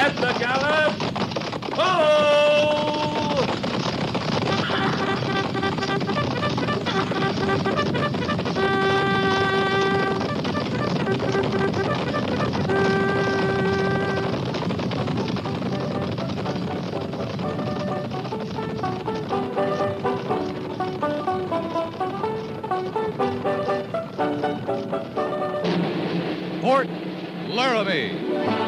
At the gallop! Ho! Fort Laramie.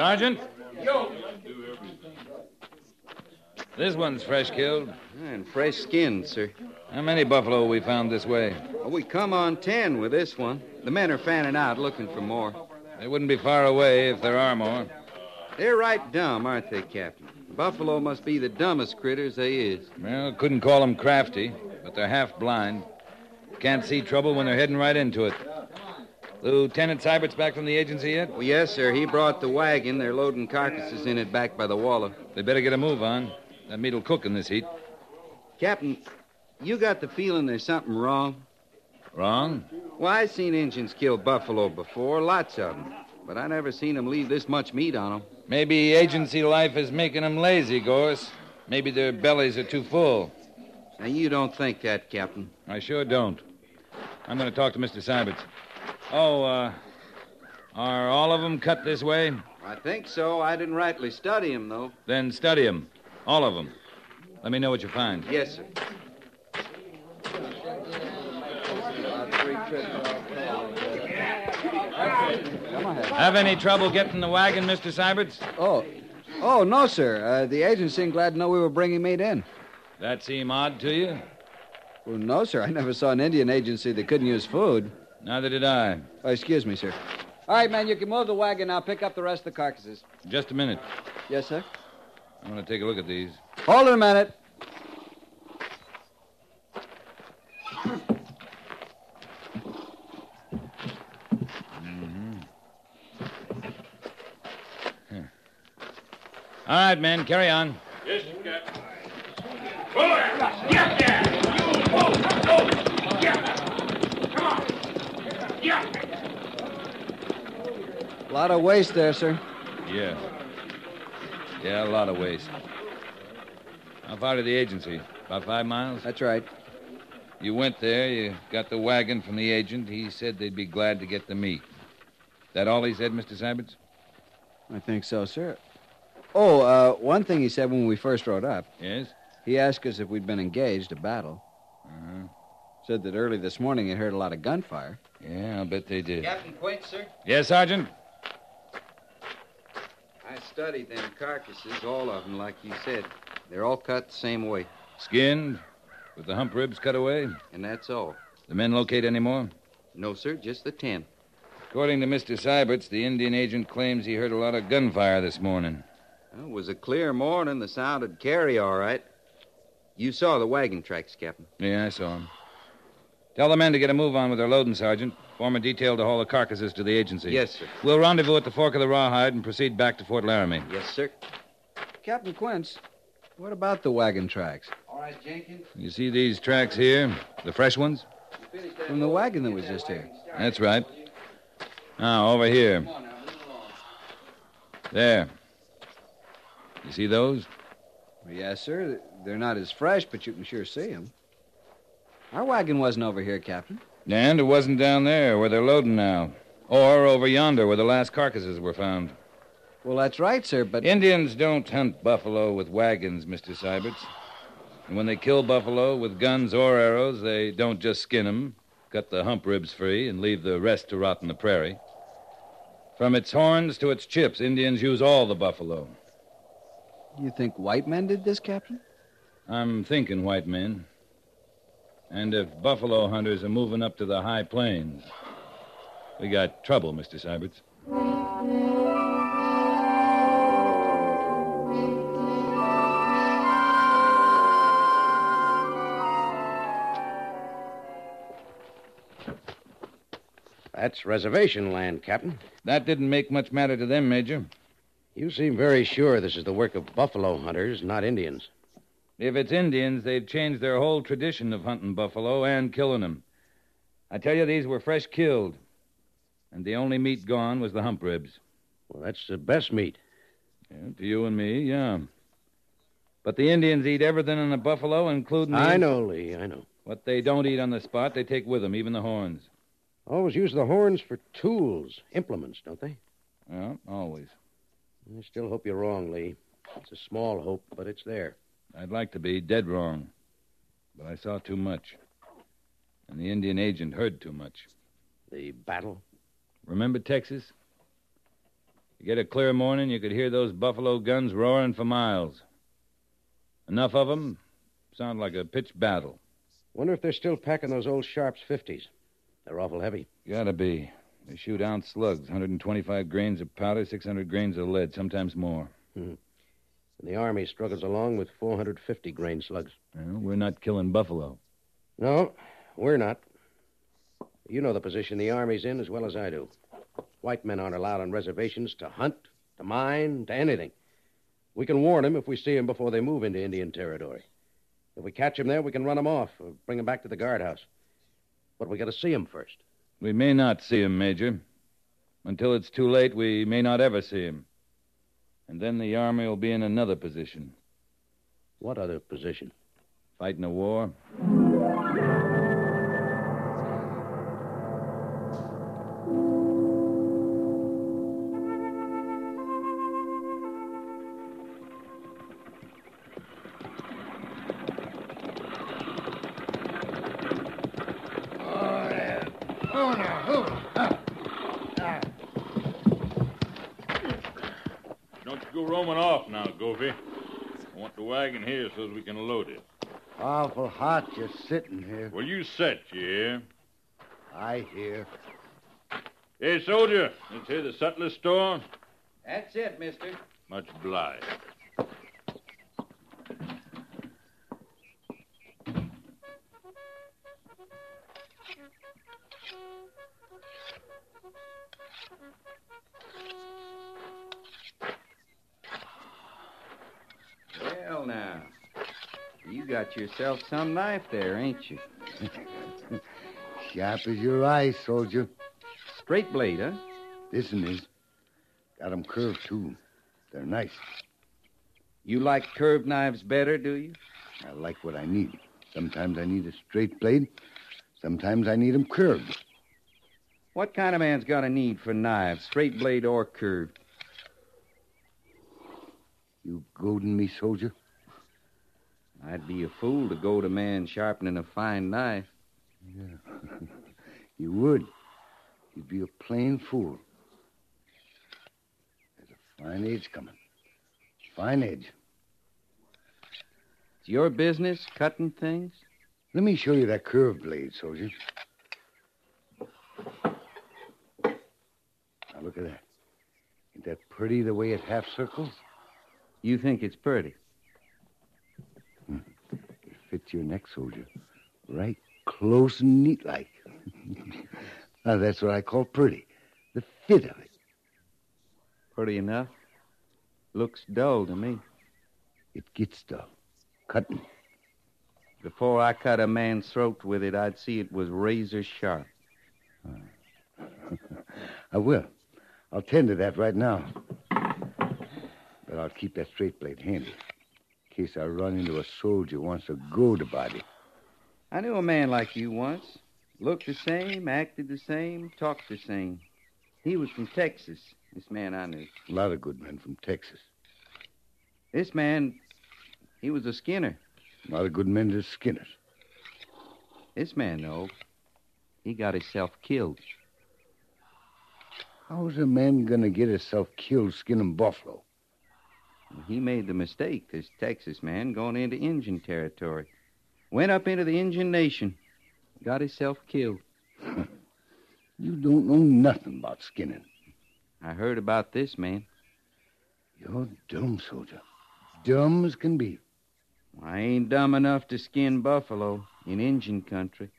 Sergeant? Yo! This one's fresh killed. And fresh skinned, sir. How many buffalo we found this way? Well, we come on ten with this one. The men are fanning out looking for more. They wouldn't be far away if there are more. They're right dumb, aren't they, Captain? Buffalo must be the dumbest critters they is. Well, couldn't call them crafty, but they're half blind. Can't see trouble when they're heading right into it. Lieutenant Sybert's back from the agency yet? Well, yes, sir. He brought the wagon. They're loading carcasses in it back by the Waller. They better get a move on. That meat'll cook in this heat. Captain, you got the feeling there's something wrong? Wrong? Well, I've seen Injuns kill buffalo before, lots of them. But I never seen 'em leave this much meat on 'em. Maybe agency life is making them lazy, Gorse. Maybe their bellies are too full. Now, you don't think that, Captain. I sure don't. I'm going to talk to Mr. Syberts. Oh, uh, are all of them cut this way? I think so. I didn't rightly study 'em, though. Then study them. All of them. Let me know what you find. Yes, sir. Have any trouble getting the wagon, Mr. Syberts? Oh, oh no, sir. Uh, the agent seemed glad to know we were bringing meat in. That seem odd to you? Well, no, sir. I never saw an Indian agency that couldn't use food. Neither did I. Oh, excuse me, sir. All right, man, you can move the wagon. I'll pick up the rest of the carcasses. Just a minute. Yes, sir. I'm going to take a look at these. Hold it a minute. Mm-hmm. All right, men, carry on. Yes, Captain. Yeah, yeah. You, oh, oh, yeah. Come on. Yeah. A lot of waste there, sir. Yeah. Yeah, a lot of waste. How far to the agency? About five miles? That's right. You went there, you got the wagon from the agent. He said they'd be glad to get the meat. That all he said, Mr. Syberts? I think so, sir. Oh, uh, one thing he said when we first rode up. Yes? He asked us if we'd been engaged, a battle. Uh-huh. Said that early this morning he heard a lot of gunfire. Yeah, I'll bet they did. Captain Quince, sir? Yes, Sergeant? I studied them carcasses, all of them, like you said. They're all cut the same way, Skinned, with the hump ribs cut away. and that's all. The men locate any more? No, sir, just the ten. According to Mr. Syberts, the Indian agent claims he heard a lot of gunfire this morning. Well, it was a clear morning. The sound would carry all right. You saw the wagon tracks, Captain. Yeah, I saw him. Tell the men to get a move on with their loading, Sergeant. Form a detail to haul the carcasses to the agency. Yes, sir. We'll rendezvous at the fork of the Rawhide and proceed back to Fort Laramie. Yes, sir. Captain Quince, what about the wagon tracks? All right, Jenkins. You see these tracks here? The fresh ones? From the wagon that was just here. That's right. Now, over here. There. You see those? Yes, sir. They're not as fresh, but you can sure see them. Our wagon wasn't over here, Captain. And it wasn't down there where they're loading now. Or over yonder where the last carcasses were found. Well, that's right, sir, but. Indians don't hunt buffalo with wagons, Mr. Syberts. And when they kill buffalo with guns or arrows, they don't just skin 'em, cut the hump ribs free, and leave the rest to rot in the prairie. From its horns to its chips, Indians use all the buffalo. You think white men did this, Captain? I'm thinking white men. And if buffalo hunters are moving up to the high plains, we got trouble, Mr. Syberts. That's reservation land, Captain. That didn't make much matter to them, Major. You seem very sure this is the work of buffalo hunters, not Indians. If it's Indians, they've changed their whole tradition of hunting buffalo and killing them. I tell you, these were fresh killed. And the only meat gone was the hump ribs. Well, that's the best meat. Yeah, to you and me, yeah. But the Indians eat everything in the buffalo, including the I know, Lee, I know. What they don't eat on the spot, they take with them, even the horns. Always use the horns for tools, implements, don't they? Yeah, always. I still hope you're wrong, Lee. It's a small hope, but it's there. I'd like to be dead wrong. But I saw too much. And the Indian agent heard too much. The battle? Remember Texas? You get a clear morning, you could hear those buffalo guns roaring for miles. Enough of them sound like a pitched battle. Wonder if they're still packing those old Sharps 50s. They're awful heavy. Gotta be. They shoot ounce slugs, 125 grains of powder, 600 grains of lead, sometimes more. Mm-hmm. And the Army struggles along with 450 grain slugs. Well, we're not killing buffalo. No, we're not. You know the position the Army's in as well as I do. White men aren't allowed on reservations to hunt, to mine, to anything. We can warn them if we see them before they move into Indian territory. If we catch them there, we can run them off or bring them back to the guardhouse. But we got to see them first. We may not see him, Major. Until it's too late, we may not ever see him. And then the Army will be in another position, What other position? fighting a war. Go roaming off now, Goofy. I want the wagon here so that we can load it. Awful hot just sitting here. Well, you set, you hear? I hear. Hey, soldier, this here the sutler's store? That's it, mister. Much obliged. Well, now. You got yourself some knife there, ain't you? Sharp as your eyes, soldier. Straight blade, huh? This one is. Got 'em curved, too. They're nice. You like curved knives better, do you? I like what I need. Sometimes I need a straight blade. Sometimes I need 'em curved. What kind of man's got a need for knives, straight blade or curved? You goading me, soldier? I'd be a fool to goad a man sharpening a fine knife. Yeah. you would. You'd be a plain fool. There's a fine edge coming. Fine edge. It's your business cutting things? Let me show you that curved blade, soldier. Now look at that. Ain't that pretty the way it half circles? You think it's pretty? It fits your neck, soldier. Right close and neat like. now that's what I call pretty. The fit of it. Pretty enough. Looks dull to me. It gets dull. Cutting. Before I cut a man's throat with it, I'd see it was razor sharp. I will. I'll tend to that right now. But I'll keep that straight blade handy. In case I run into a soldier who wants to go to body. I knew a man like you once. Looked the same, acted the same, talked the same. He was from Texas, this man I knew. A lot of good men from Texas. This man, he was a skinner. A lot of good men are skinners. This man, though, he got himself killed. How's a man gonna get himself killed skinning buffalo? He made the mistake, this Texas man, going into Indian territory. Went up into the Indian Nation. Got himself killed. you don't know nothing about skinning. I heard about this man. You're dumb, soldier. Dumb as can be. I ain't dumb enough to skin buffalo in Indian country.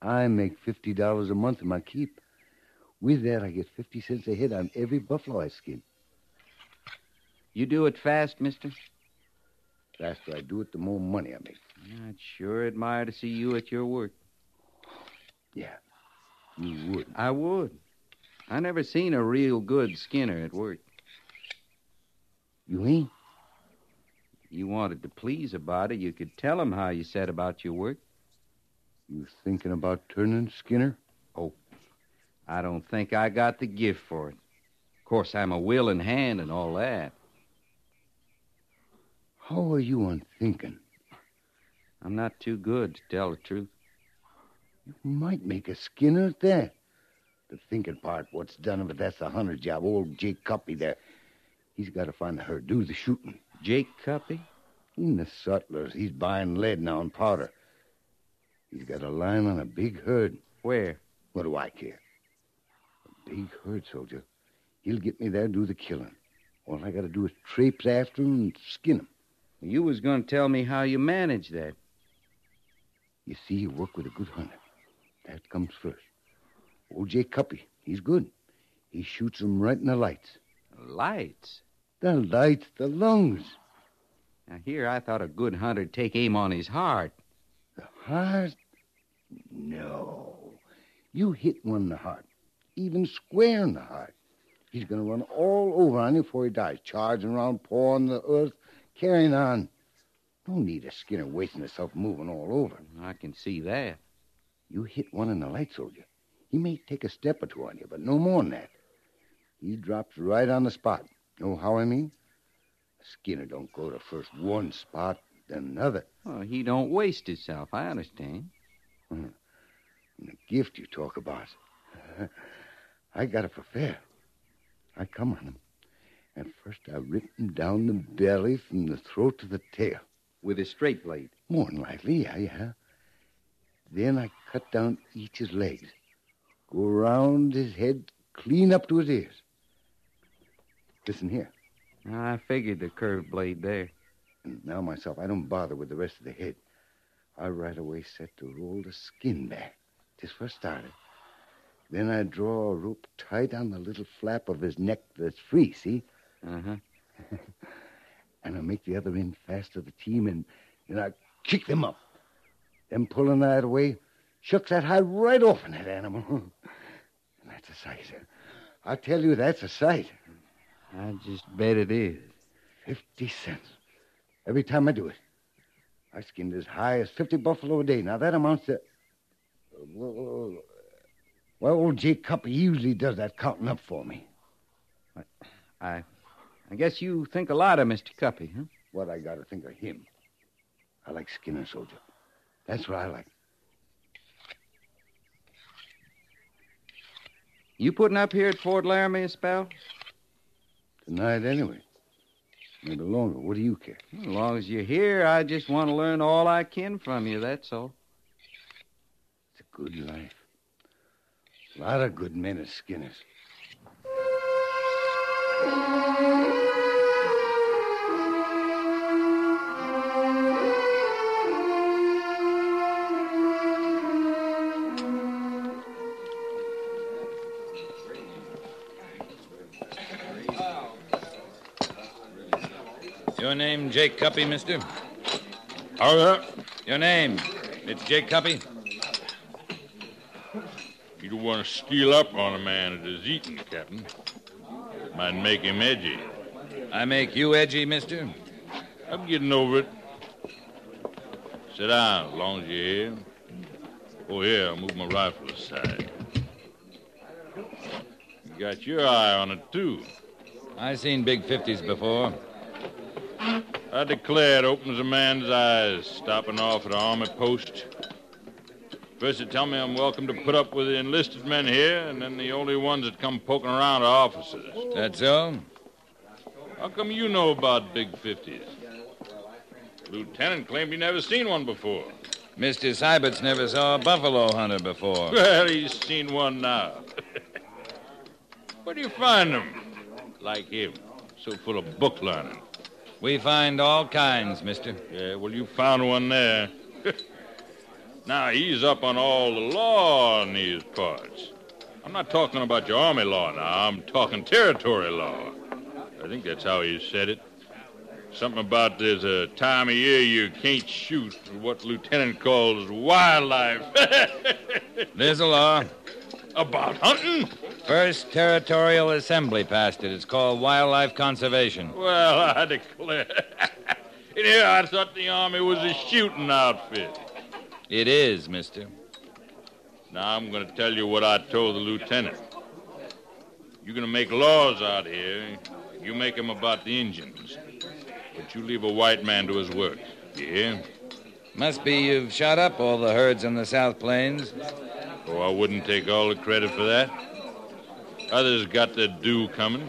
I make fifty dollars a month in my keep. With that, I get fifty cents a head on every buffalo I skin. You do it fast, mister? The faster I do it, the more money I make. I'd sure admire to see you at your work. Yeah, you would. I would. I never seen a real good skinner at work. You ain't? You wanted to please a body, you could tell him how you set about your work. You thinking about turning skinner? Oh, I don't think I got the gift for it. Of course, I'm a willing hand and all that. How are you on thinking? I'm not too good to tell the truth. You might make a skinner at that. The thinking part, what's done of it, that's the hunter job. Old Jake Cuppy there. He's got to find the herd, do the shooting. Jake Cuppy? In the sutlers. He's buying lead now and powder. He's got a line on a big herd. Where? What do I care? A big herd, soldier. He'll get me there, do the killing. All I got to do is traipse after him and skin him. You was going to tell me how you manage that. You see, you work with a good hunter. That comes first. Old Jake Cuppy, he's good. He shoots 'em right in the lights. Lights? The lights, the lungs. Now, here I thought a good hunter'd take aim on his heart. The heart? No. You hit one in the heart, even square in the heart. He's going to run all over on you before he dies, charging around, pawing the earth, carrying on. Don't need a skinner wasting himself moving all over. I can see that. You hit one in the light, soldier. He may take a step or two on you, but no more than that. He drops right on the spot. Know how I mean? Skinner don't go to first one spot, then another. Well, he don't waste himself, I understand. Hmm. And the gift you talk about. I got it for fair. I come on him. And first I rip him down the belly from the throat to the tail. With a straight blade? More than likely, yeah, yeah. Then I cut down each his legs. Go around his head clean up to his ears. Listen here. I figured the curved blade there. And now myself, I don't bother with the rest of the head. I right away set to roll the skin back, just for started. Then I draw a rope tight on the little flap of his neck that's free, see? Uh-huh. and I make the other end fast to the team, and, and I kick them up. Then pulling that away, shucks that hide right off in that animal. that's a sight. I tell you, that's a sight. I just bet it is. Fifty cents. Every time I do it. I skinned as high as 50 buffalo a day. Now, that amounts to. Well, well old Jake Cuppy usually does that counting up for me. I, I guess you think a lot of Mr. Cuppy, huh? What I got to think of him. I like skinning soldier. That's what I like. You putting up here at Fort Laramie a spell? Tonight, anyway. Maybe longer. What do you care? As long as you're here, I just want to learn all I can from you, that's all. It's a good life. A lot of good men as skinners. Your name, Jake Cuppy, mister? Oh, How that? Your name. It's Jake Cuppy? You don't want to steal up on a man that is eating, Captain. Might make him edgy. I make you edgy, mister? I'm getting over it. Sit down as long as you're here. Oh, yeah, I'll move my rifle aside. You got your eye on it, too. I seen big 50s before. I declare it opens a man's eyes, stopping off at an army post. First, they tell me I'm welcome to put up with the enlisted men here, and then the only ones that come poking around are officers. That's so? How come you know about big 50s? Lieutenant claimed he never seen one before. Mr. Sybert's never saw a buffalo hunter before. Well, he's seen one now. Where do you find them? Like him, so full of book learning. We find all kinds, mister. Yeah, well, you found one there. now, he's up on all the law in these parts. I'm not talking about your army law now. I'm talking territory law. I think that's how he said it. Something about there's a time of year you can't shoot what Lieutenant calls wildlife. There's a law. About hunting? First Territorial Assembly passed it. It's called Wildlife Conservation. Well, I declare. In here, I thought the Army was a shooting outfit. It is, mister. Now, I'm going to tell you what I told the lieutenant. You're going to make laws out here. You make 'em about the Indians. But you leave a white man to his work. You hear? Must be you've shot up all the herds in the South Plains. Oh, I wouldn't take all the credit for that. Others got their due coming.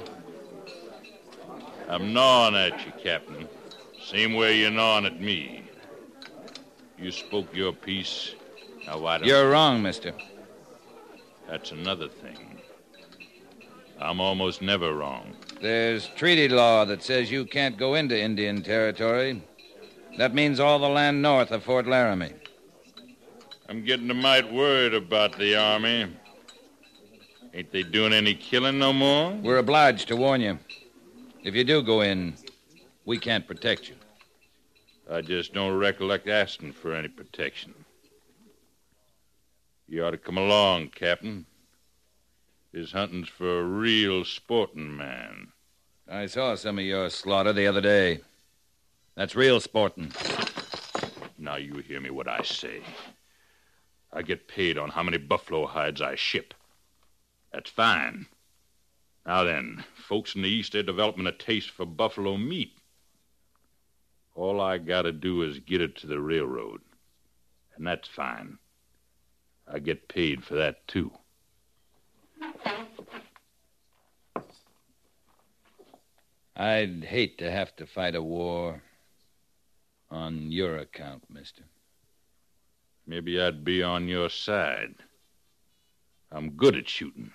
I'm gnawing at you, Captain. Same way you're gnawing at me. You spoke your piece. Now, why don't You're wrong, mister. That's another thing. I'm almost never wrong. There's treaty law that says you can't go into Indian territory. That means all the land north of Fort Laramie. I'm getting a mite worried about the Army. Ain't they doing any killing no more? We're obliged to warn you. If you do go in, we can't protect you. I just don't recollect asking for any protection. You ought to come along, Captain. This hunting's for a real sporting man. I saw some of your slaughter the other day. That's real sporting. Now you hear me what I say. I get paid on how many buffalo hides I ship. That's fine. Now then, folks in the East are developing a taste for buffalo meat. All I gotta do is get it to the railroad. And that's fine. I get paid for that, too. I'd hate to have to fight a war on your account, mister. Maybe I'd be on your side. I'm good at shooting.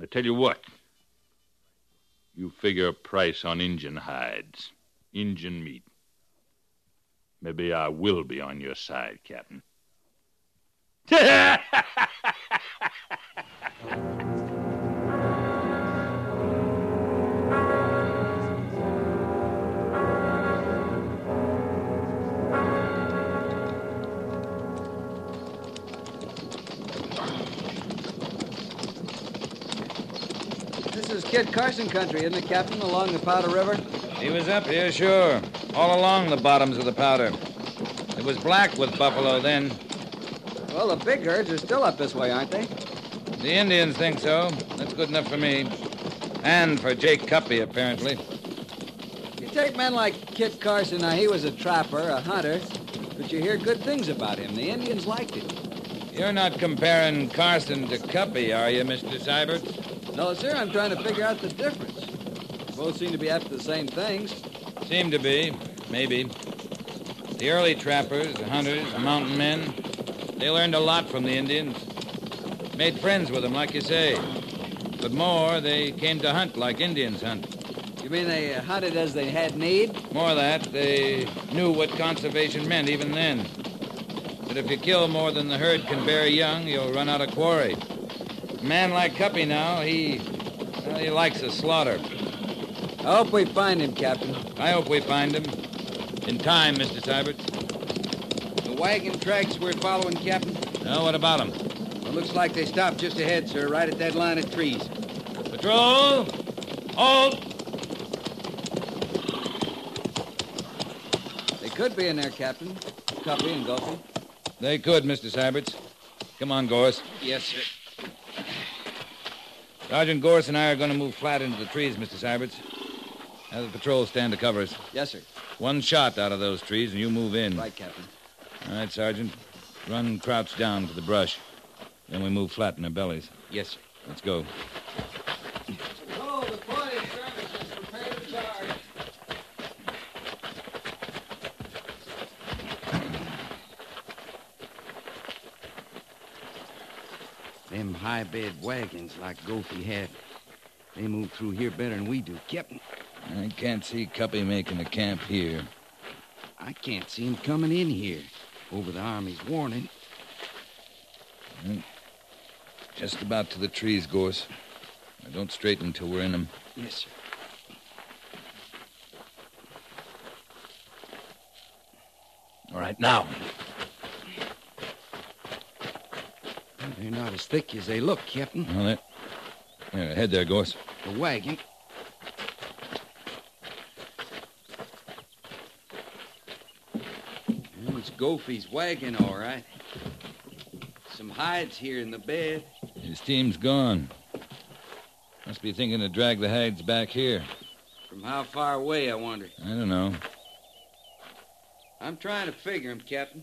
I tell you what. You figure a price on Injun hides, Injun meat. Maybe I will be on your side, Captain. Kit Carson country, isn't it, Captain, along the Powder River? He was up here, sure. All along the bottoms of the powder. It was black with buffalo then. Well, the big herds are still up this way, aren't they? The Indians think so. That's good enough for me. And for Jake Cuppy, apparently. You take men like Kit Carson, now he was a trapper, a hunter, but you hear good things about him. The Indians liked him. You're not comparing Carson to Cuppy, are you, Mr. Sybert? No, sir, I'm trying to figure out the difference. Both seem to be after the same things. Seem to be, maybe. The early trappers, the hunters, the mountain men, they learned a lot from the Indians. Made friends with them, like you say. But more, they came to hunt like Indians hunt. You mean they hunted as they had need? More of that, they knew what conservation meant even then. That if you kill more than the herd can bear young, you'll run out of quarry. A man like Cuppy now, he, well, he likes a slaughter. I hope we find him, Captain. I hope we find him. In time, Mr. Sybert. The wagon tracks we're following, Captain. Now, what about them? Well, looks like they stopped just ahead, sir, right at that line of trees. Patrol! Halt! They could be in there, Captain. Cuppy and Gulfy. They could, Mr. Syberts. Come on, Gorse. Yes, sir. Sergeant Gorse and I are going to move flat into the trees, Mr. Syberts. Have the patrol stand to cover us. Yes, sir. One shot out of those trees, and you move in. Right, Captain. All right, Sergeant. Run crouch down to the brush. Then we move flat in our bellies. Yes, sir. Let's go. Oh, the party service is prepared to charge. Them high bed wagons like Goofy had, they move through here better than we do, Captain. I can't see Cuppy making a camp here. I can't see him coming in here over the Army's warning. Hmm. Just about to the trees, Gorse. Now, don't straighten until we're in them. Yes, sir. All right, now. They're not as thick as they look, Captain. Well, ahead there, Gorse. The wagon. Well, it's Goofy's wagon, all right. Some hides here in the bed. His team's gone. Must be thinking to drag the hides back here. From how far away, I wonder? I don't know. I'm trying to figure him, Captain.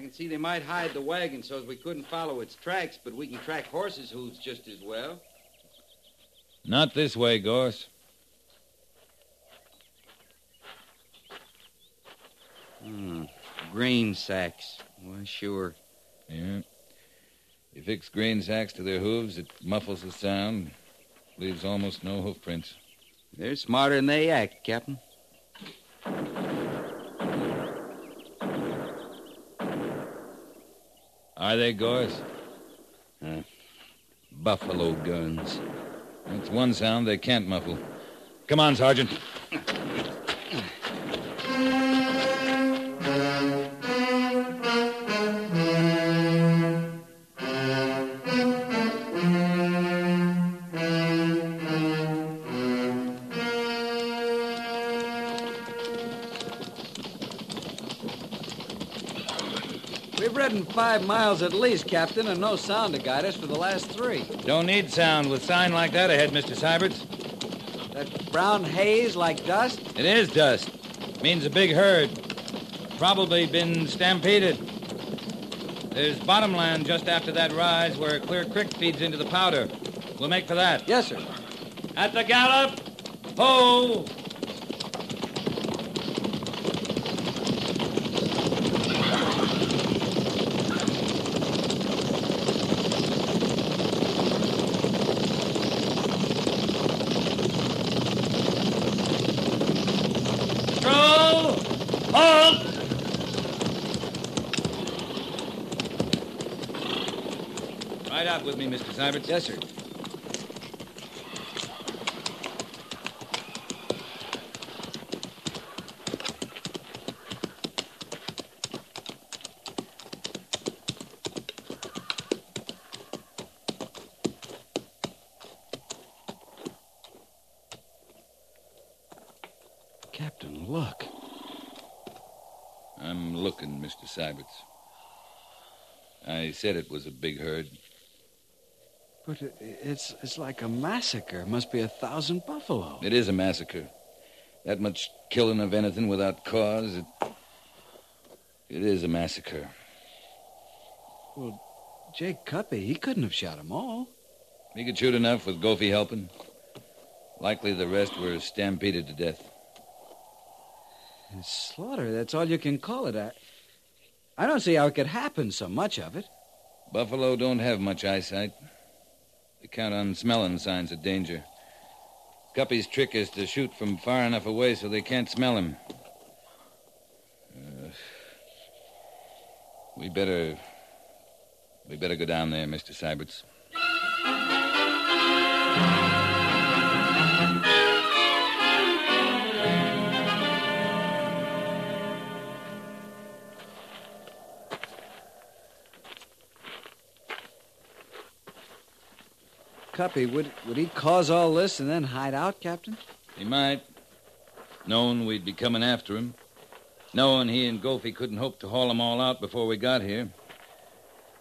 I can see they might hide the wagon so as we couldn't follow its tracks, but we can track horses' hooves just as well. Not this way, Gorse. Hmm. Grain sacks. Well, sure. Yeah. You fix grain sacks to their hooves, it muffles the sound, leaves almost no hoof prints. They're smarter than they act, Captain. Are they, Gorse? Buffalo guns. That's one sound they can't muffle. Come on, Sergeant. Five miles at least, Captain, and no sound to guide us for the last three. Don't need sound with sign like that ahead, Mr. Syberts. That brown haze like dust? It is dust. Means a big herd. Probably been stampeded. There's bottomland just after that rise where a Clear Creek feeds into the powder. We'll make for that. Yes, sir. At the gallop! Ho! Mr. Seibert. Yes, sir. Captain, look. I'm looking, Mr. Syberts. I said it was a big herd. But it, it's it's like a massacre. Must be a thousand buffalo. It is a massacre. That much killing of anything without cause, it, it is a massacre. Well, Jake Cuppy, he couldn't have shot them all. He could shoot enough with Goffy helping. Likely the rest were stampeded to death. Slaughter, that's all you can call it. I, I don't see how it could happen, so much of it. Buffalo don't have much eyesight. They count on smelling signs of danger. Cuppy's trick is to shoot from far enough away so they can't smell him. Uh, we better. We better go down there, Mr. Syberts. Cuppy, would, would he cause all this and then hide out, Captain? He might. Knowing we'd be coming after him. Knowing he and Goffy couldn't hope to haul them all out before we got here.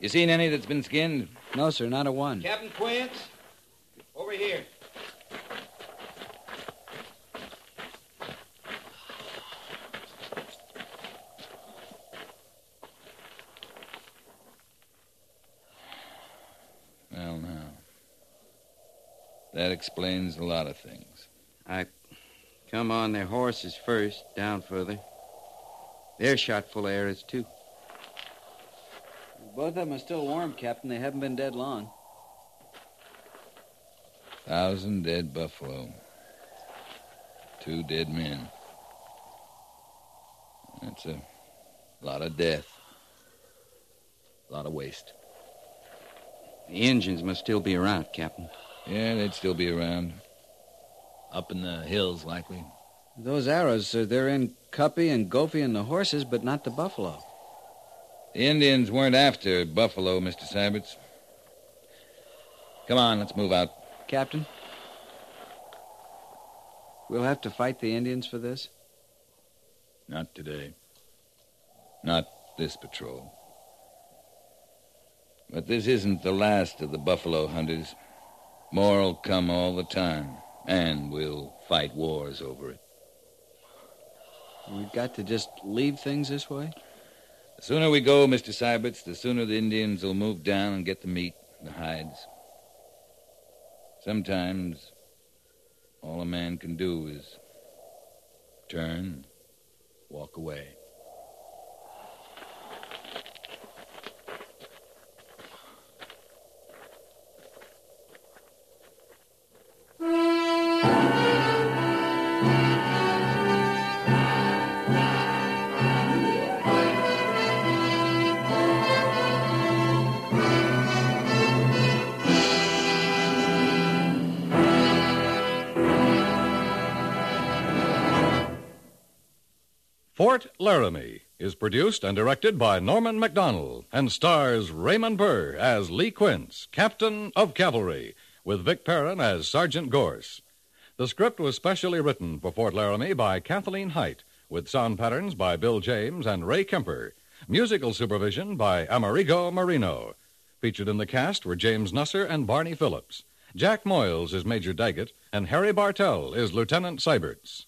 You seen any that's been skinned? No, sir, not a one. Captain Quince, over here. That explains a lot of things. I come on their horses first, down further. They're shot full of arrows, too. Both of them are still warm, Captain. They haven't been dead long. Thousand dead buffalo. Two dead men. That's a lot of death. A lot of waste. The Injuns must still be around, Captain. Yeah, they'd still be around. Up in the hills, likely. Those arrows, sir, they're in Cuppy and Goffy and the horses, but not the buffalo. The Indians weren't after buffalo, Mr. Syberts. Come on, let's move out. Captain? We'll have to fight the Indians for this? Not today. Not this patrol. But this isn't the last of the buffalo hunters. More'll come all the time, and we'll fight wars over it. We've got to just leave things this way? The sooner we go, Mr. Syberts, the sooner the Indians will move down and get the meat, the hides. Sometimes all a man can do is turn, walk away. Fort Laramie is produced and directed by Norman Macdonnell and stars Raymond Burr as Lee Quince, Captain of Cavalry, with Vic Perrin as Sergeant Gorse. The script was specially written for Fort Laramie by Kathleen Hite, with sound patterns by Bill James and Ray Kemper. Musical supervision by Amerigo Marino. Featured in the cast were James Nusser and Barney Phillips. Jack Moyles is Major Daggett, and Harry Bartell is Lieutenant Syberts.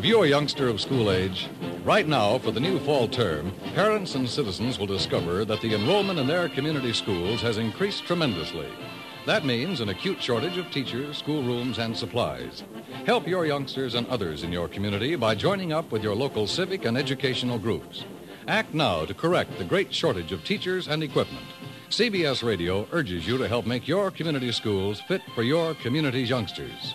Have you a youngster of school age? Right now, for the new fall term, parents and citizens will discover that the enrollment in their community schools has increased tremendously. That means an acute shortage of teachers, schoolrooms, and supplies. Help your youngsters and others in your community by joining up with your local civic and educational groups. Act now to correct the great shortage of teachers and equipment. CBS Radio urges you to help make your community schools fit for your community's youngsters.